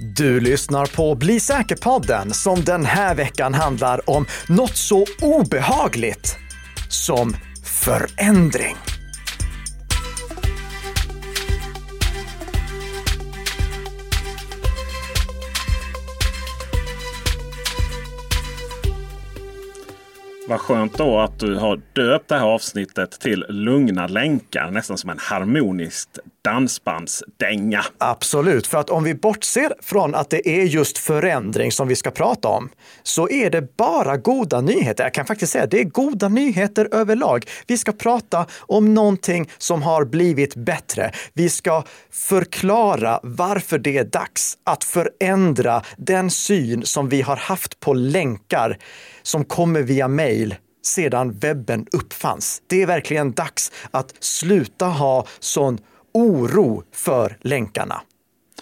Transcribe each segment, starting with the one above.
Du lyssnar på Bli säker-podden som den här veckan handlar om något så obehagligt som förändring. Vad skönt då att du har döpt det här avsnittet till Lugna länkar. Nästan som en harmoniskt dansbandsdänga. Absolut, för att om vi bortser från att det är just förändring som vi ska prata om, så är det bara goda nyheter. Jag kan faktiskt säga att det är goda nyheter överlag. Vi ska prata om någonting som har blivit bättre. Vi ska förklara varför det är dags att förändra den syn som vi har haft på länkar som kommer via mejl sedan webben uppfanns. Det är verkligen dags att sluta ha sån oro för länkarna.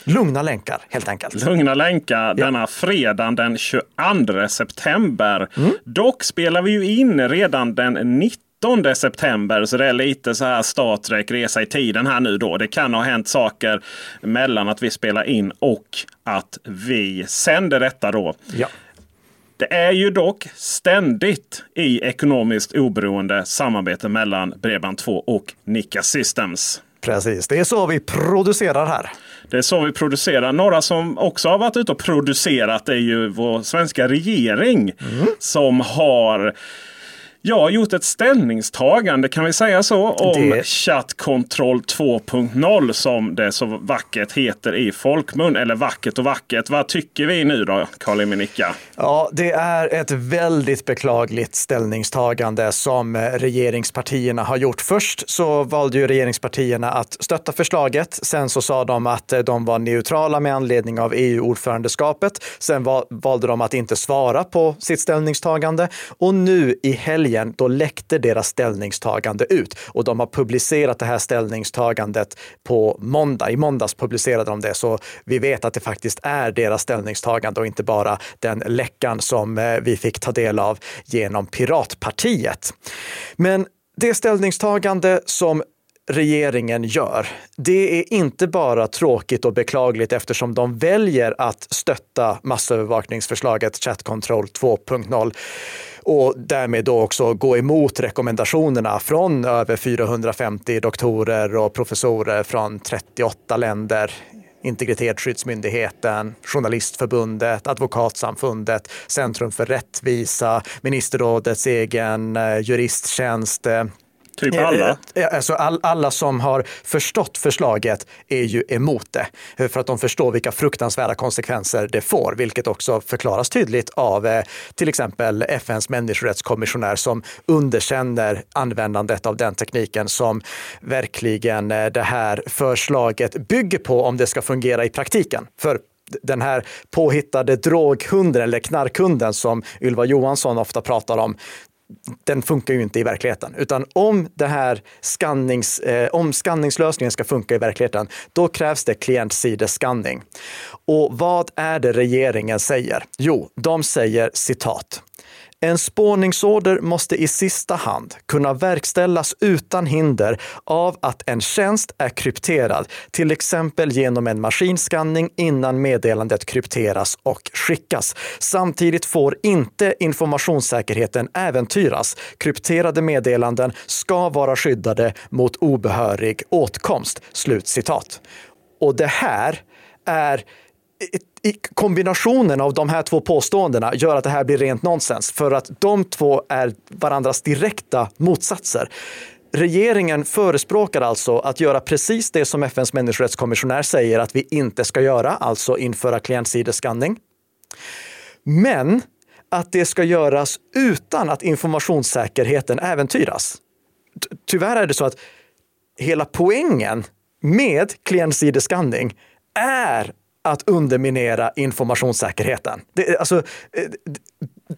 Lugna länkar helt enkelt. Lugna länkar denna fredag den 22 september. Mm. Dock spelar vi ju in redan den 19 september. Så det är lite så här Star Trek resa i tiden här nu då. Det kan ha hänt saker mellan att vi spelar in och att vi sänder detta då. Ja. Det är ju dock ständigt i ekonomiskt oberoende samarbete mellan Bredband2 och Nika Systems. Precis, det är så vi producerar här. Det är så vi producerar. Några som också har varit ute och producerat är ju vår svenska regering. Mm. Som har jag har gjort ett ställningstagande, kan vi säga så, om det... chattkontroll 2.0 som det så vackert heter i folkmun. Eller vackert och vackert. Vad tycker vi nu då, Karl Minicka? Ja, det är ett väldigt beklagligt ställningstagande som regeringspartierna har gjort. Först så valde ju regeringspartierna att stötta förslaget. Sen så sa de att de var neutrala med anledning av EU-ordförandeskapet. Sen valde de att inte svara på sitt ställningstagande. Och nu i helgen igen, då läckte deras ställningstagande ut och de har publicerat det här ställningstagandet på måndag. I måndags publicerade de det, så vi vet att det faktiskt är deras ställningstagande och inte bara den läckan som eh, vi fick ta del av genom Piratpartiet. Men det ställningstagande som regeringen gör, det är inte bara tråkigt och beklagligt eftersom de väljer att stötta massövervakningsförslaget Chat Control 2.0 och därmed då också gå emot rekommendationerna från över 450 doktorer och professorer från 38 länder. Integritetsskyddsmyndigheten, Journalistförbundet, Advokatsamfundet, Centrum för rättvisa, Ministerrådets egen eh, juristtjänst, eh, Typ eh, alla? Eh, alltså all, alla som har förstått förslaget är ju emot det. För att de förstår vilka fruktansvärda konsekvenser det får, vilket också förklaras tydligt av eh, till exempel FNs människorättskommissionär som underkänner användandet av den tekniken som verkligen det här förslaget bygger på om det ska fungera i praktiken. För den här påhittade droghunden eller knarkhunden som Ylva Johansson ofta pratar om, den funkar ju inte i verkligheten. Utan om, det här skannings, eh, om skanningslösningen ska funka i verkligheten, då krävs det klientsideskanning. Och vad är det regeringen säger? Jo, de säger citat. En spårningsorder måste i sista hand kunna verkställas utan hinder av att en tjänst är krypterad, till exempel genom en maskinskanning innan meddelandet krypteras och skickas. Samtidigt får inte informationssäkerheten äventyras. Krypterade meddelanden ska vara skyddade mot obehörig åtkomst. Slut citat. Och det här är kombinationen av de här två påståendena gör att det här blir rent nonsens för att de två är varandras direkta motsatser. Regeringen förespråkar alltså att göra precis det som FNs människorättskommissionär säger att vi inte ska göra, alltså införa klientsideskanning. Men att det ska göras utan att informationssäkerheten äventyras. Tyvärr är det så att hela poängen med klientsideskanning är att underminera informationssäkerheten. Det, alltså, eh,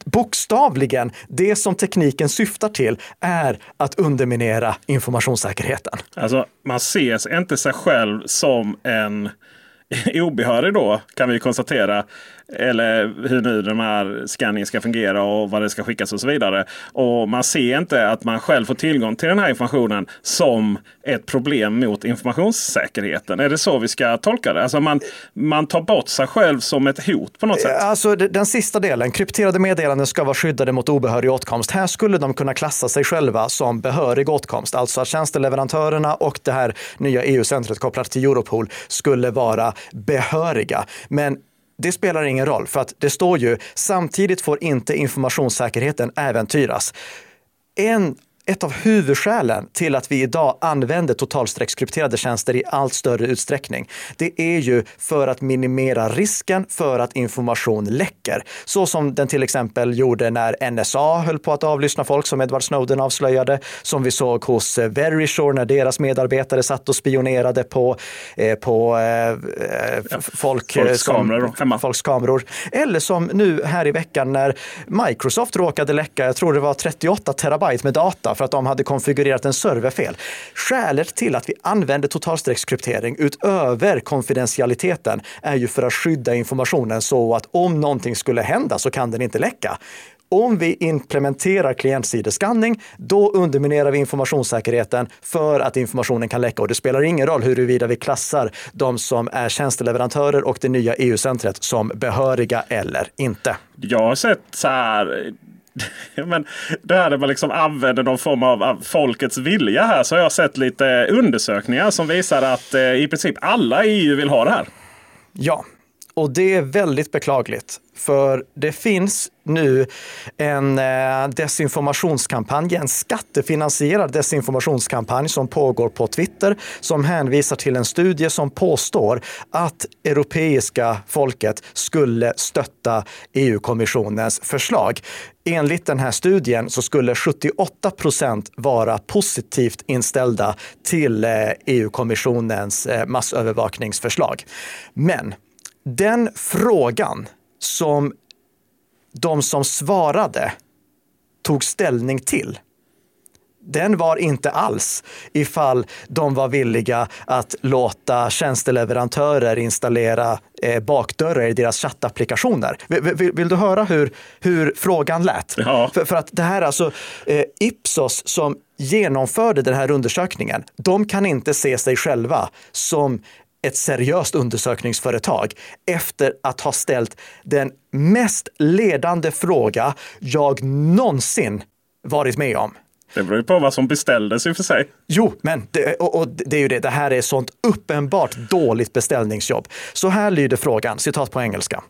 bokstavligen, det som tekniken syftar till är att underminera informationssäkerheten. Alltså, man ser inte sig själv som en obehörig då kan vi konstatera. Eller hur nu den här scanningen ska fungera och vad det ska skickas och så vidare. Och man ser inte att man själv får tillgång till den här informationen som ett problem mot informationssäkerheten. Är det så vi ska tolka det? Alltså man, man tar bort sig själv som ett hot på något sätt. Alltså den sista delen, krypterade meddelanden ska vara skyddade mot obehörig åtkomst. Här skulle de kunna klassa sig själva som behörig åtkomst. Alltså att tjänsteleverantörerna och det här nya EU-centret kopplat till Europol skulle vara behöriga. Men det spelar ingen roll för att det står ju samtidigt får inte informationssäkerheten äventyras. En ett av huvudskälen till att vi idag använder totalstreckskrypterade tjänster i allt större utsträckning, det är ju för att minimera risken för att information läcker. Så som den till exempel gjorde när NSA höll på att avlyssna folk som Edward Snowden avslöjade, som vi såg hos eh, Verisure när deras medarbetare satt och spionerade på, eh, på eh, Ja, folk, folks som, kameror hemma. folks kameror. Eller som nu här i veckan när Microsoft råkade läcka, jag tror det var 38 terabyte med data för att de hade konfigurerat en server fel. Skälet till att vi använder totalstreckskryptering utöver konfidentialiteten är ju för att skydda informationen så att om någonting skulle hända så kan den inte läcka. Om vi implementerar klientsideskanning, då underminerar vi informationssäkerheten för att informationen kan läcka. Och det spelar ingen roll huruvida vi klassar de som är tjänsteleverantörer och det nya EU-centret som behöriga eller inte. Jag har sett så här. Men det här där man liksom använder någon form av, folkets vilja här. Så har jag sett lite undersökningar som visar att eh, i princip alla i EU vill ha det här. Ja, och det är väldigt beklagligt. För det finns nu en eh, desinformationskampanj, en skattefinansierad desinformationskampanj som pågår på Twitter som hänvisar till en studie som påstår att europeiska folket skulle stötta EU-kommissionens förslag. Enligt den här studien så skulle 78 procent vara positivt inställda till eh, EU-kommissionens eh, massövervakningsförslag. Men den frågan som de som svarade tog ställning till, den var inte alls ifall de var villiga att låta tjänsteleverantörer installera eh, bakdörrar i deras chattapplikationer. Vill, vill, vill, du höra hur, hur frågan lät? Ja. För, för, att det här är alltså eh, Ipsos som genomförde den här undersökningen. De kan inte se sig själva som ett seriöst undersökningsföretag efter att ha ställt den mest ledande fråga jag någonsin varit med om. Det beror ju på vad som beställdes i och för sig. Jo, men det, och, och det är ju det. Det här är sånt uppenbart dåligt beställningsjobb. Så här lyder frågan, citat på engelska.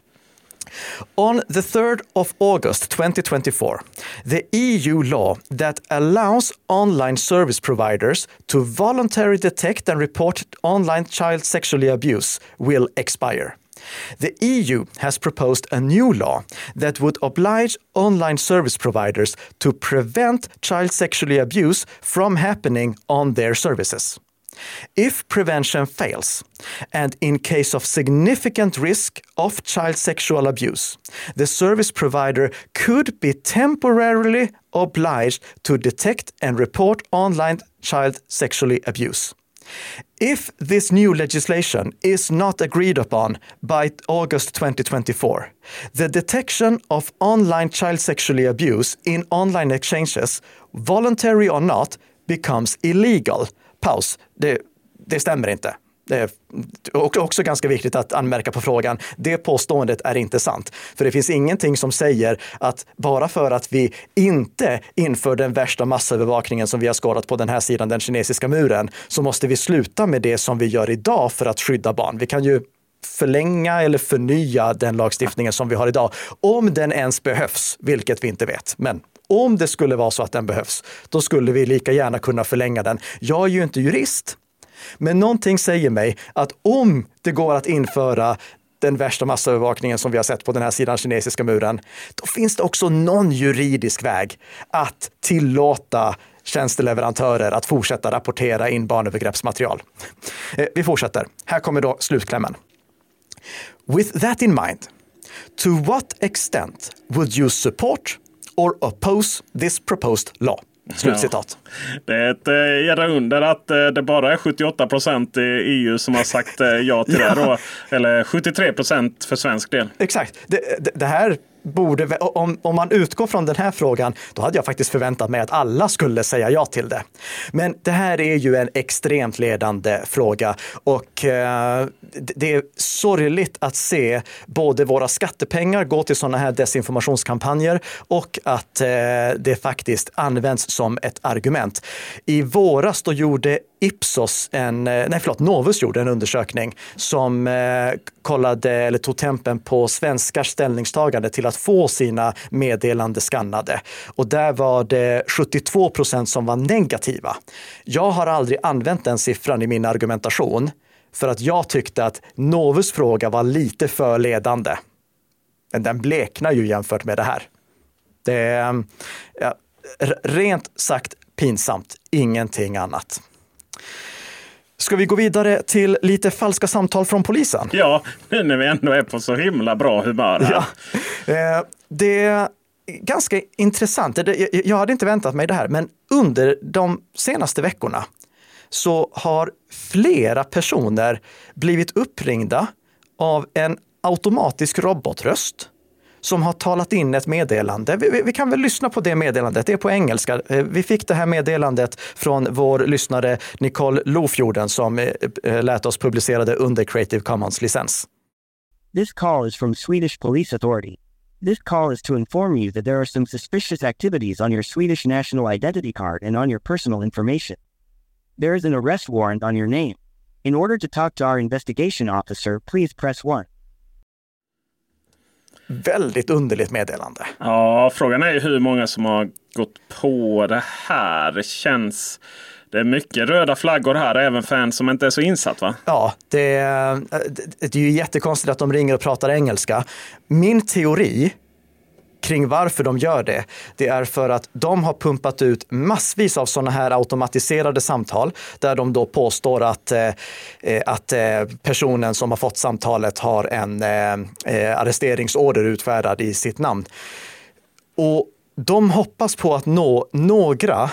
On the 3rd of August 2024, the EU law that allows online service providers to voluntarily detect and report online child sexually abuse will expire. The EU has proposed a new law that would oblige online service providers to prevent child sexually abuse from happening on their services. If prevention fails, and in case of significant risk of child sexual abuse, the service provider could be temporarily obliged to detect and report online child sexually abuse. If this new legislation is not agreed upon by August 2024, the detection of online child sexually abuse in online exchanges, voluntary or not, becomes illegal paus. Det, det stämmer inte. Det är också ganska viktigt att anmärka på frågan. Det påståendet är inte sant. För det finns ingenting som säger att bara för att vi inte inför den värsta massövervakningen som vi har skådat på den här sidan den kinesiska muren, så måste vi sluta med det som vi gör idag för att skydda barn. Vi kan ju förlänga eller förnya den lagstiftningen som vi har idag, om den ens behövs, vilket vi inte vet. Men om det skulle vara så att den behövs, då skulle vi lika gärna kunna förlänga den. Jag är ju inte jurist, men någonting säger mig att om det går att införa den värsta massövervakningen som vi har sett på den här sidan kinesiska muren, då finns det också någon juridisk väg att tillåta tjänsteleverantörer att fortsätta rapportera in barnövergreppsmaterial. Eh, vi fortsätter. Här kommer då slutklämmen. With that in mind, to what extent would you support or oppose this proposed law? Slutcitat. Ja. Det är ett eh, jädra under att eh, det bara är 78 procent i EU som har sagt eh, ja till ja. det. Då. Eller 73 procent för svensk del. Exakt. Det, det, det här borde, om, om man utgår från den här frågan, då hade jag faktiskt förväntat mig att alla skulle säga ja till det. Men det här är ju en extremt ledande fråga och eh, det är sorgligt att se både våra skattepengar gå till sådana här desinformationskampanjer och att eh, det faktiskt används som ett argument. I våras då gjorde Ipsos, en, eh, nej förlåt, Novus gjorde en undersökning som eh, kollade eller tog tempen på svenskars ställningstagande till att få sina meddelande skannade. Och där var det 72 procent som var negativa. Jag har aldrig använt den siffran i min argumentation för att jag tyckte att Novus fråga var lite för ledande. Men den bleknar ju jämfört med det här. Det är ja, rent sagt pinsamt, ingenting annat. Ska vi gå vidare till lite falska samtal från polisen? Ja, nu när vi ändå är på så himla bra humör. Här. Ja. Eh, det är ganska intressant. Jag hade inte väntat mig det här, men under de senaste veckorna så har flera personer blivit uppringda av en automatisk robotröst som har talat in ett meddelande. Vi, vi, vi, kan väl lyssna på det meddelandet, det är på engelska. Eh, vi fick det här meddelandet från vår lyssnare Nicole Lofjorden som eh, eh, lät oss publicera det under Creative Commons-licens. This call is from Swedish Police Authority. This call is to inform you that there are some suspicious activities on your Swedish national identity card and on your personal information. There is an arrest warrant on your name. In order to talk to our investigation officer, please press 1. Väldigt underligt meddelande. Ja, frågan är ju hur många som har gått på det här. Det känns... Det är mycket röda flaggor här, även för en som inte är så insatt va? Ja, det, det är ju jättekonstigt att de ringer och pratar engelska. Min teori kring varför de gör det, det är för att de har pumpat ut massvis av sådana här automatiserade samtal där de då påstår att, eh, eh, att eh, personen som har fått samtalet har en eh, eh, arresteringsorder utfärdad i sitt namn. Och de hoppas på att nå några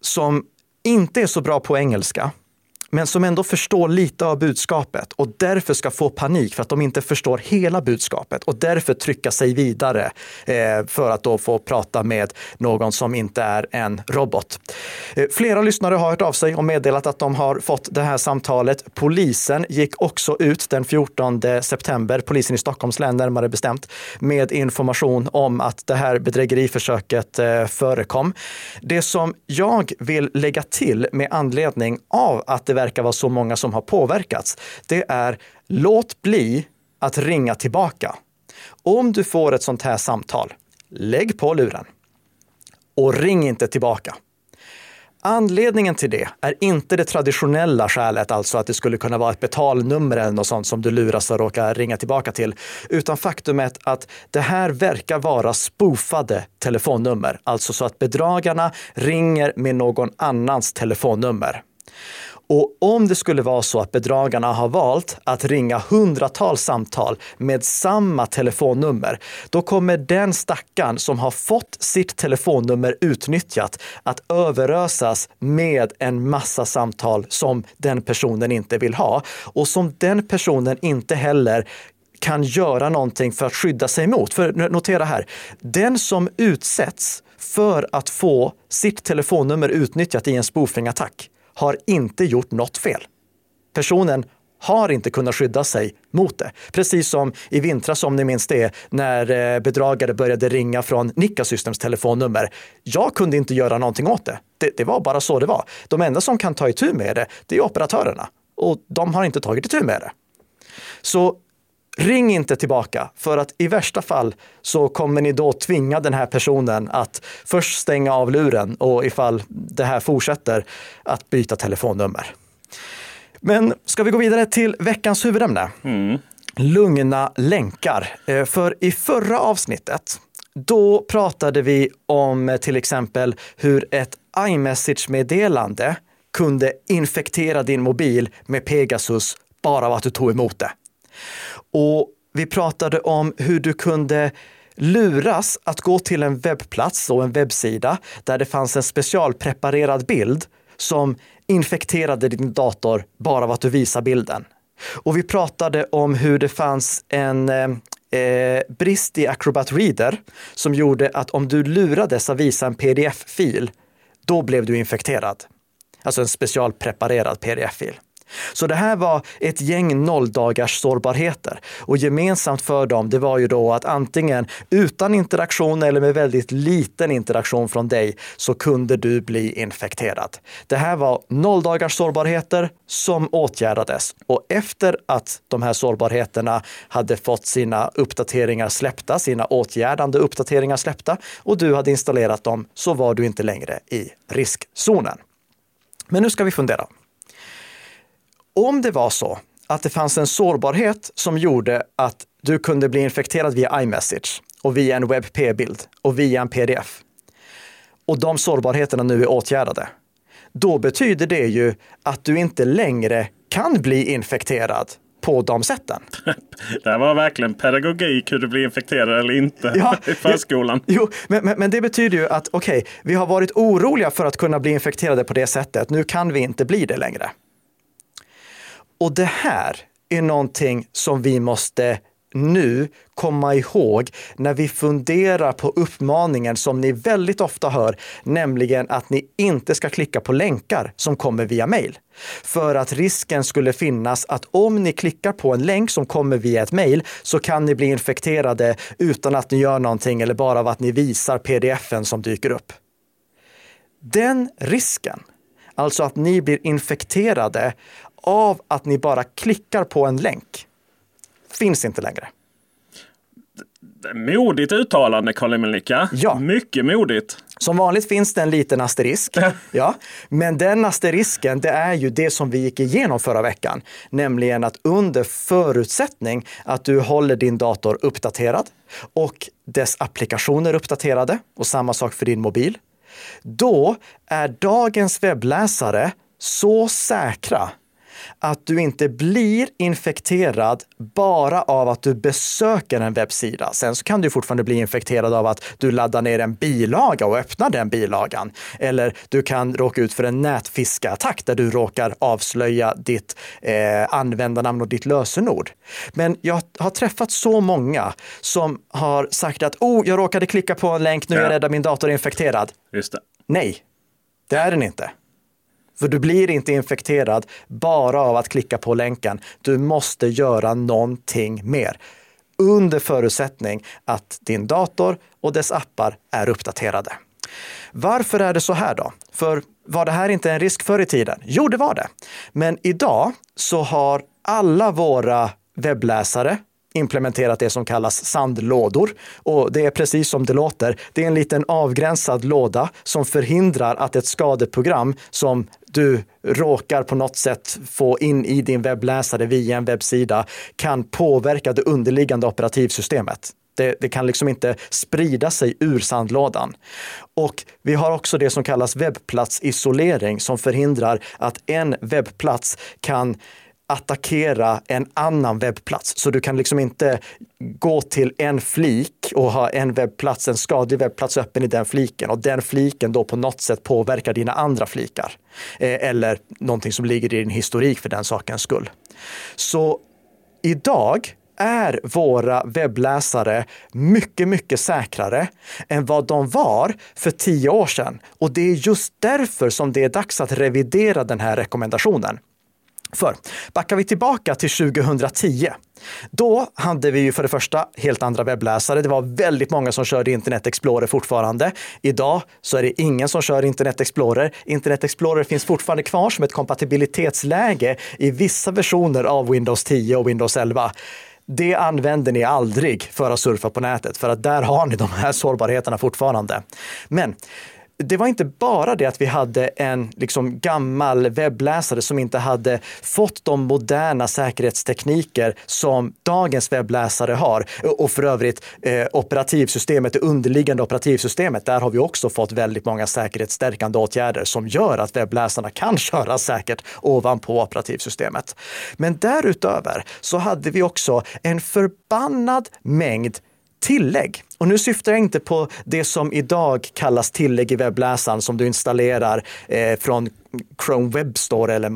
som inte är så bra på engelska, men som ändå förstår lite av budskapet och därför ska få panik för att de inte förstår hela budskapet och därför trycka sig vidare eh, för att då få prata med någon som inte är en robot. Eh, flera lyssnare har hört av sig och meddelat att de har fått det här samtalet. Polisen gick också ut den 14 september, polisen i Stockholms län närmare bestämt, med information om att det här bedrägeriförsöket eh, förekom. Det som jag vill lägga till med anledning av att det verkar vara så många som har påverkats, det är låt bli att ringa tillbaka. Om du får ett sånt här samtal, lägg på luren och ring inte tillbaka. Anledningen till det är inte det traditionella skälet, alltså att det skulle kunna vara ett betalnummer eller något sånt som du luras att råka ringa tillbaka till, utan faktumet att det här verkar vara spoofade telefonnummer, alltså så att bedragarna ringer med någon annans telefonnummer. Och om det skulle vara så att bedragarna har valt att ringa hundratals samtal med samma telefonnummer, då kommer den stackaren som har fått sitt telefonnummer utnyttjat att överösas med en massa samtal som den personen inte vill ha och som den personen inte heller kan göra någonting för att skydda sig mot. För notera här, den som utsätts för att få sitt telefonnummer utnyttjat i en spoofingattack, har inte gjort något fel. Personen har inte kunnat skydda sig mot det. Precis som i vintras, om ni minns det, när eh, bedragare började ringa från Nikka Systems telefonnummer. Jag kunde inte göra någonting åt det. det. det. var bara så det var. De enda som kan ta itu med det, det är operatörerna. Och de har inte tagit itu med det. Så Ring inte tillbaka för att i värsta fall så kommer ni då tvinga den här personen att först stänga av luren och ifall det här fortsätter att byta telefonnummer. Men ska vi gå vidare till veckans huvudämne? Mm. Lugna länkar. Eh, för i förra avsnittet, då pratade vi om till exempel hur ett iMessage-meddelande kunde infektera din mobil med Pegasus bara av att du tog emot det. Och vi pratade om hur du kunde luras att gå till en webbplats och en webbsida där det fanns en specialpreparerad bild som infekterade din dator bara av att du visar bilden. Och vi pratade om hur det fanns en eh, eh brist i Acrobat Reader som gjorde att om du lurades att visa en pdf-fil, då blev du infekterad. Alltså en specialpreparerad pdf-fil. Så det här var ett gäng nolldagars sårbarheter och gemensamt för dem, det var ju då att antingen utan interaktion eller med väldigt liten interaktion från dig så kunde du bli infekterad. Det här var nolldagars sårbarheter som åtgärdades och efter att de här sårbarheterna hade fått sina uppdateringar släppta, sina åtgärdande uppdateringar släppta och du hade installerat dem så var du inte längre i riskzonen. Men nu ska vi fundera. Om det var så att det fanns en sårbarhet som gjorde att du kunde bli infekterad via iMessage och via en WebP-bild och via en pdf och de sårbarheterna nu är åtgärdade, då betyder det ju att du inte längre kan bli infekterad på de sätten. det var verkligen pedagogik hur du blir infekterad eller inte ja, i förskolan. Jo, men, men, men, det betyder ju att okej, okay, vi har varit oroliga för att kunna bli infekterade på det sättet. Nu kan vi inte bli det längre. Och det här är någonting som vi måste nu komma ihåg när vi funderar på uppmaningen som ni väldigt ofta hör, nämligen att ni inte ska klicka på länkar som kommer via mail. För att risken skulle finnas att om ni klickar på en länk som kommer via ett mail så kan ni bli infekterade utan att ni gör någonting eller bara av att ni visar pdfen som dyker upp. Den risken, alltså att ni blir infekterade av att ni bara klickar på en länk finns inte längre. Modigt uttalande Karl Melika. Ja. Mycket modigt. Som vanligt finns det en liten asterisk. ja. Men den asterisken, det är ju det som vi gick igenom förra veckan. Nämligen att under förutsättning att du håller din dator uppdaterad och dess applikationer uppdaterade och samma sak för din mobil. Då är dagens webbläsare så säkra att du inte blir infekterad bara av att du besöker en webbsida. Sen så kan du fortfarande bli infekterad av att du laddar ner en bilaga och öppnar den bilagan. Eller du kan råka ut för en nätfiskeattack där du råkar avslöja ditt eh, användarnamn och ditt lösenord. Men jag har träffat så många som har sagt att oh, jag råkade klicka på en länk, nu är jag rädd att min dator är infekterad. Just det. Nej, det är den inte. För du blir inte infekterad bara av att klicka på länken. Du måste göra någonting mer. Under förutsättning att din dator och dess appar är uppdaterade. Varför är det så här då? För var det här inte en risk förr i tiden? Jo, det var det. Men idag så har alla våra webbläsare, implementerat det som kallas sandlådor. Och det är precis som det låter. Det är en liten avgränsad låda som förhindrar att ett skadeprogram som du råkar på något sätt få in i din webbläsare via en webbsida kan påverka det underliggande operativsystemet. Det, det, kan liksom inte sprida sig ur sandlådan. Och vi har också det som kallas webbplatsisolering som förhindrar att en webbplats kan attackera en annan webbplats. Så du kan liksom inte gå till en flik och ha en webbplats, en skadlig webbplats öppen i den fliken och den fliken då på något sätt påverkar dina andra flikar. Eh, eller någonting som ligger i din historik för den sakens skull. Så idag är våra webbläsare mycket, mycket säkrare än vad de var för tio år sedan. Och det är just därför som det är dags att revidera den här rekommendationen. För backar vi tillbaka till 2010, då hade vi ju för det första helt andra webbläsare. Det var väldigt många som körde Internet Explorer fortfarande. Idag så är det ingen som kör Internet Explorer. Internet Explorer finns fortfarande kvar som ett kompatibilitetsläge i vissa versioner av Windows 10 och Windows 11 det använder ni aldrig för att surfa på nätet, för att där har ni de här sårbarheterna fortfarande. Men det var inte bara det att vi hade en liksom gammal webbläsare som inte hade fått de moderna säkerhetstekniker som dagens webbläsare har. Och för övrigt eh, operativsystemet, det underliggande operativsystemet, där har vi också fått väldigt många säkerhetsstärkande åtgärder som gör att webbläsarna kan köra säkert ovanpå operativsystemet. Men därutöver så hade vi också en förbannad mängd tillägg. Och nu syftar jag inte på det som idag kallas tillägg i webbläsaren som du installerar eh, från Chrome Web Store eller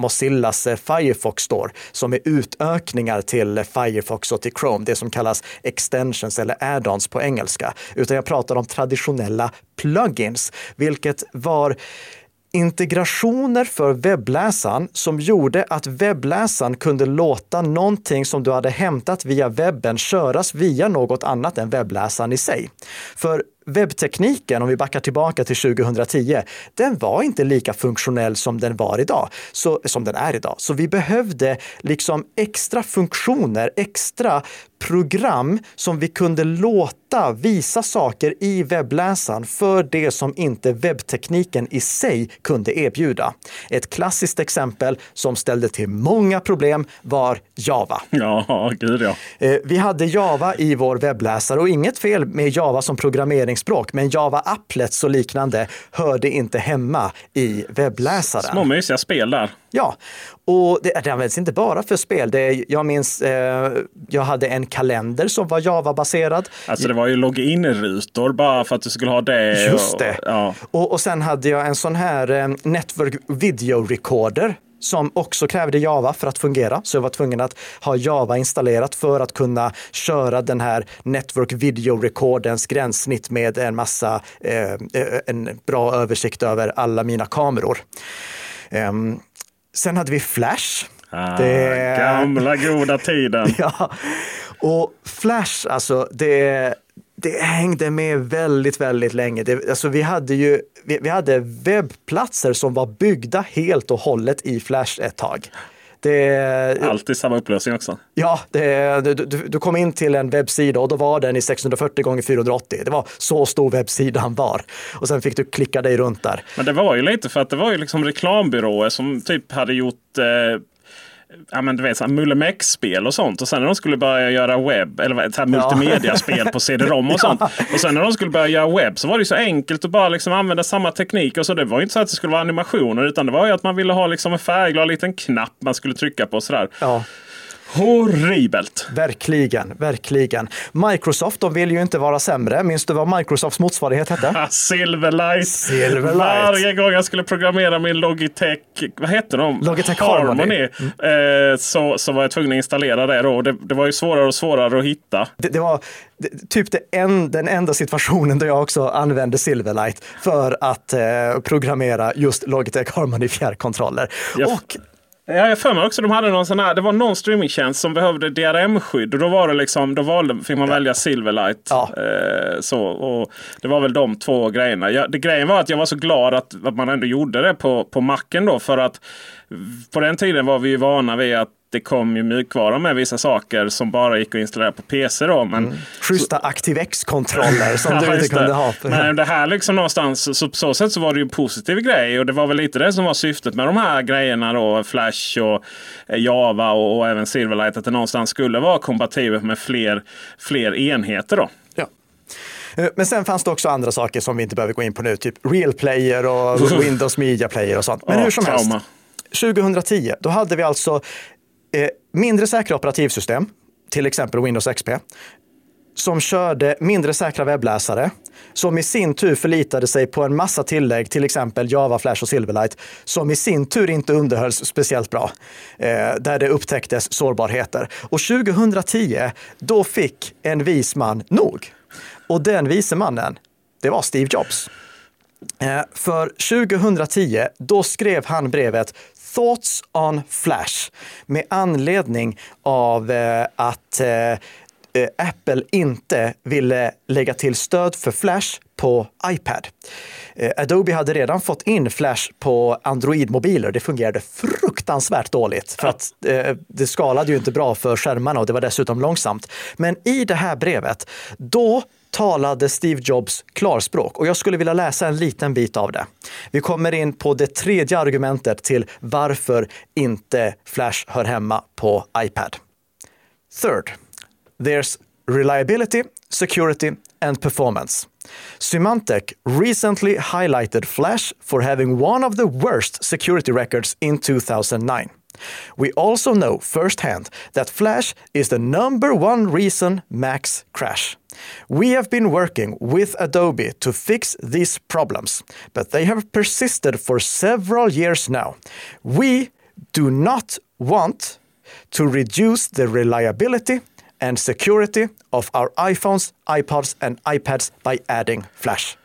Mozillas eh, Firefox Store som är utökningar till Firefox och till Chrome, det som kallas extensions eller add-ons på engelska. Utan jag pratar om traditionella plugins, vilket var integrationer för webbläsaren som gjorde att webbläsaren kunde låta någonting som du hade hämtat via webben köras via något annat än webbläsaren i sig. För webbtekniken, om vi backar tillbaka till 2010, den var inte lika funktionell som den var idag, så, som den är idag. Så vi behövde liksom extra funktioner, extra program som vi kunde låta visa saker i webbläsaren för det som inte webbtekniken i sig kunde erbjuda. Ett klassiskt exempel som ställde till många problem var Java. Ja, gud ja. Eh, vi hade Java i vår webbläsare och inget fel med Java som programmeringsspråk, men Java-applets och liknande hörde inte hemma i webbläsaren. Små mysiga spel där. Ja, och det, det används inte bara för spel. Det, jag minns, eh, jag hade en kalender som var Java-baserad. Alltså det var ju login-rutor bara för att du skulle ha det. Just det. Och, ja. och, och sen hade jag en sån här eh, Network Video Recorder som också krävde Java för att fungera. Så jag var tvungen att ha Java installerat för att kunna köra den här Network Video Recordens gränssnitt med en massa, eh, en bra översikt över alla mina kameror. Um, Sen hade vi Flash. Ah, det... Gamla goda tiden. ja, och Flash, alltså det, det hängde med väldigt, väldigt länge. Det, alltså vi hade ju vi, vi hade webbplatser som var byggda helt och hållet i Flash ett tag. Det, Alltid samma upplösning också. Ja, det, du, du, kom in till en webbsida och då var den i 640 gånger 480. Det var så stor webbsidan var. Och sen fick du klicka dig runt där. Men det var ju lite för att det var ju liksom reklambyråer som typ hade gjort eh, ja, men du vet, Mullemex-spel och sånt. Och sen när de skulle börja göra webb, eller så här multimediaspel på CD-ROM och sånt. Och sen när de skulle börja göra webb så var det så enkelt att bara liksom använda samma teknik. Och så Det var inte så att det skulle vara animationer utan det var ju att man ville ha liksom en färgglad liten knapp man skulle trycka på. Sådär. Ja. Horribelt! Verkligen, verkligen. Microsoft, de vill ju inte vara sämre. Minns du vad Microsofts motsvarighet hette? Silverlight. Silverlight! Varje gång jag skulle programmera min Logitech, vad hette de? Logitech Harmony. Mm. Eh, så, så var jag tvungen att installera det då. Det, det var ju svårare och svårare att hitta. Det, det var det, typ det en, den enda situationen där jag också använde Silverlight för att eh, programmera just Logitech Harmony fjärrkontroller. Jag, och Ja, jag för mig också de hade någon sån här, det var någon streamingtjänst som behövde DRM-skydd och då var det liksom, då valde, fick man ja. välja Silverlight. Ja. Eh, så, och det var väl de två grejerna. Jag, det, grejen var att jag var så glad att, att man ändå gjorde det på, på macken då för att på den tiden var vi ju vana vid att det kom ju mjukvara med vissa saker som bara gick att installera på PC. Då, men, mm. Schyssta ActiveX-kontroller som du inte kunde ha. Men det här liksom någonstans, så på så sätt så var det ju en positiv grej. Och det var väl lite det som var syftet med de här grejerna då. Flash och eh, Java och, och även Silverlight. Att det någonstans skulle vara kompatibelt med fler, fler enheter. då. Ja. Eh, men sen fanns det också andra saker som vi inte behöver gå in på nu, typ Real Player och Windows Media Player och sånt. Men ja, hur som trauma. helst. 2010, då hade vi alltså Eh, mindre säkra operativsystem, till exempel Windows XP, som körde mindre säkra webbläsare, som i sin tur förlitade sig på en massa tillägg, till exempel Java, Flash och Silverlight, som i sin tur inte underhölls speciellt bra, eh, där det upptäcktes sårbarheter. Och 2010, då fick en vis man nog. Och den vise mannen, det var Steve Jobs. Eh, för 2010, då skrev han brevet Thoughts on Flash med anledning av eh, att eh, Apple inte ville lägga till stöd för Flash på iPad. Adobe hade redan fått in Flash på Android-mobiler. Det fungerade fruktansvärt dåligt för att det skalade ju inte bra för skärmarna och det var dessutom långsamt. Men i det här brevet, då talade Steve Jobs klarspråk och jag skulle vilja läsa en liten bit av det. Vi kommer in på det tredje argumentet till varför inte Flash hör hemma på iPad. Third, there's reliability, security and performance. Symantec recently highlighted Flash for having one of the worst security records in 2009. We also know firsthand that Flash is the number one reason Macs crash. We have been working with Adobe to fix these problems, but they have persisted for several years now. We do not want to reduce the reliability and security of our iPhones, iPods and iPads by adding Flash.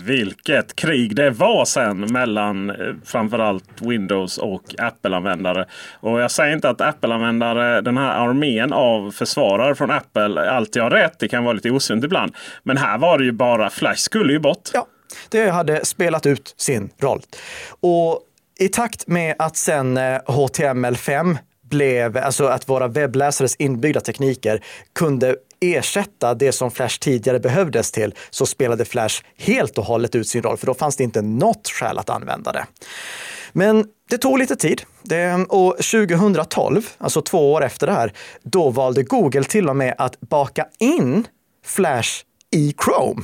Vilket krig det var sen mellan eh, framförallt Windows och Apple-användare. Och jag säger inte att Apple-användare, den här armén av försvarare från Apple, alltid har rätt. Det kan vara lite osunt ibland. Men här var det ju bara Flash skulle ju bort. Ja, det hade spelat ut sin roll. Och i takt med att sen eh, HTML5 blev, alltså att våra webbläsares inbyggda tekniker kunde ersätta det som Flash tidigare behövdes till så spelade Flash helt och hållet ut sin roll, för då fanns det inte något skäl att använda det. Men det tog lite tid det, och 2012, alltså två år efter det här, då valde Google till och med att baka in Flash i Chrome.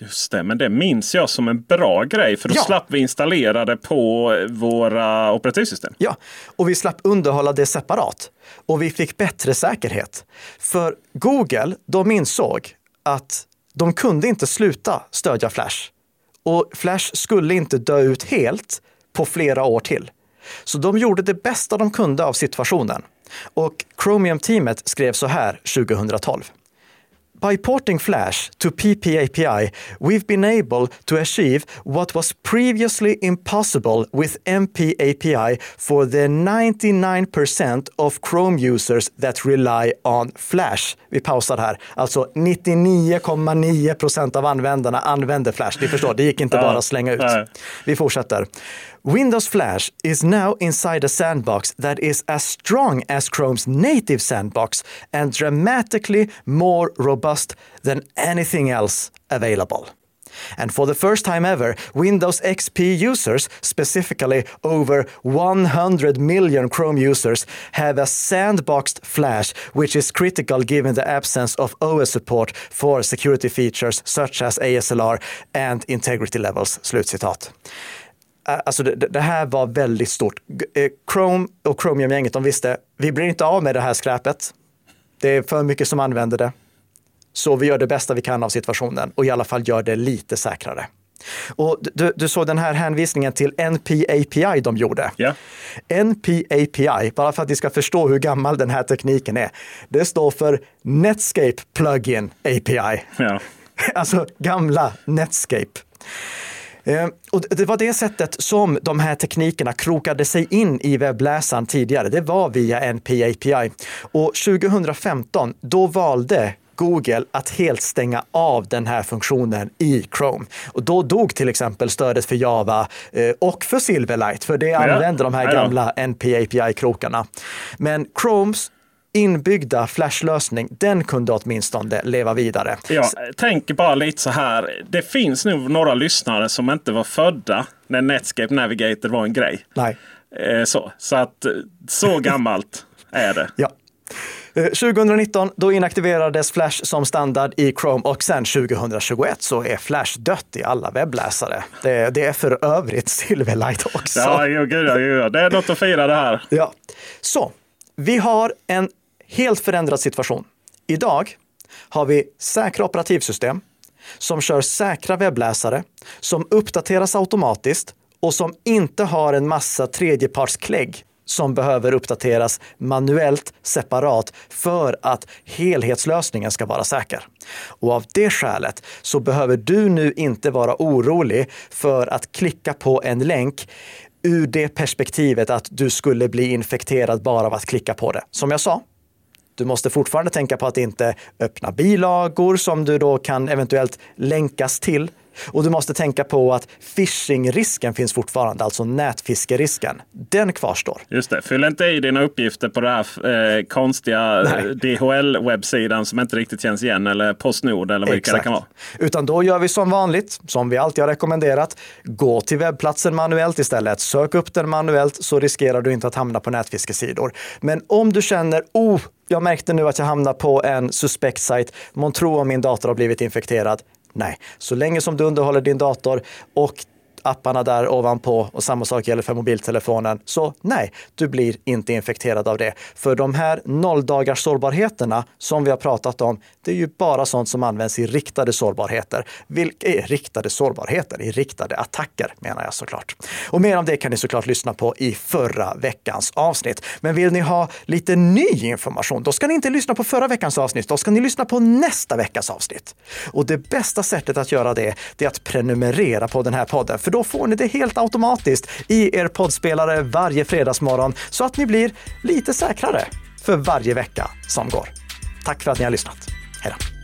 Just det, men det minns jag som en bra grej för då ja. slapp vi installera det på våra operativsystem. Ja, och vi slapp underhålla det separat. Och vi fick bättre säkerhet. För Google, de insåg att de kunde inte sluta stödja Flash. Och Flash skulle inte dö ut helt på flera år till. Så de gjorde det bästa de kunde av situationen. Och Chromium-teamet skrev så här 2012. By porting Flash to PPAPI, we've been able to achieve what was previously impossible with MPAPI for the 99% of Chrome users that rely on Flash. Vi pausar här. Alltså 99,9 procent av användarna använder Flash. Ni förstår, det gick inte bara att slänga ut. Vi fortsätter. Windows Flash is now inside a sandbox that is as strong as Chrome's native sandbox and dramatically more robust than anything else available. And for the first time ever, Windows XP users, specifically over 100 million Chrome users, have a sandboxed Flash, which is critical given the absence of OS support for security features such as ASLR and integrity levels. Slutcitat. Alltså det, det, här var väldigt stort. Eh, Chrome och Chromium-gänget, de visste, vi blir inte av med det här skräpet. Det är för mycket som använder det. Så vi gör det bästa vi kan av situationen och i alla fall gör det lite säkrare. Och du, du såg den här hänvisningen till NPAPI de gjorde. Yeah. NPAPI, bara för att ni ska förstå hur gammal den här tekniken är, det står för Netscape Plugin API. Yeah. alltså gamla Netscape. Eh, och det var det sättet som de här teknikerna krokade sig in i webbläsaren tidigare. Det var via NPAPI. Och 2015, då valde Google att helt stänga av den här funktionen i Chrome. Och då dog till exempel stödet för Java eh, och för Silverlight, för det använder de här gamla NPAPI-krokarna. Men Chromes inbyggda flashlösning, den kunde åtminstone leva vidare. Jag tänker bara lite så här. Det finns nog några lyssnare som inte var födda när Netscape Navigator var en grej. Nej. Eh, så, så att så gammalt är det. Ja. 2019 eh, då inaktiverades Flash som standard i Chrome och sen 2021 så är Flash dött i alla webbläsare. Det, det är för övrigt Silverlight också. Ja, jo, gud, ja, gud, det är något att fira det här. Ja, så vi har en helt förändrad situation. Idag har vi säkra operativsystem som kör säkra webbläsare, som uppdateras automatiskt och som inte har en massa tredjepartsklägg som behöver uppdateras manuellt separat för att helhetslösningen ska vara säker. Och av det skälet så behöver du nu inte vara orolig för att klicka på en länk ur det perspektivet att du skulle bli infekterad bara av att klicka på det. Som jag sa, du måste fortfarande tänka på att inte öppna bilagor som du då kan eventuellt länkas till. Och du måste tänka på att phishing-risken finns fortfarande, alltså nätfiskerisken. Den kvarstår. Just det, fyll inte i dina uppgifter på den här eh, konstiga DHL-webbsidan som inte riktigt känns igen eller Postnord eller vilka Exakt. det kan vara. Utan då gör vi som vanligt, som vi alltid har rekommenderat. Gå till webbplatsen manuellt istället. Sök upp den manuellt så riskerar du inte att hamna på nätfiskesidor. Men om du känner, oh, jag märkte nu att jag hamnar på en suspekt sajt. Månntro om min dator har blivit infekterad. Nej, så länge som du underhåller din dator och apparna där ovanpå och samma sak gäller för mobiltelefonen. Så nej, du blir inte infekterad av det. För de här nolldagars sårbarheterna som vi har pratat om, det är ju bara sånt som används i riktade sårbarheter. Vilka är riktade sårbarheter? I riktade attacker menar jag såklart. Och mer om det kan ni såklart lyssna på i förra veckans avsnitt. Men vill ni ha lite ny information, då ska ni inte lyssna på förra veckans avsnitt. Då ska ni lyssna på nästa veckas avsnitt. Och det bästa sättet att göra det, det är att prenumerera på den här podden, för då får ni det helt automatiskt i er poddspelare varje fredagsmorgon så att ni blir lite säkrare för varje vecka som går. Tack för att ni har lyssnat. Hej då!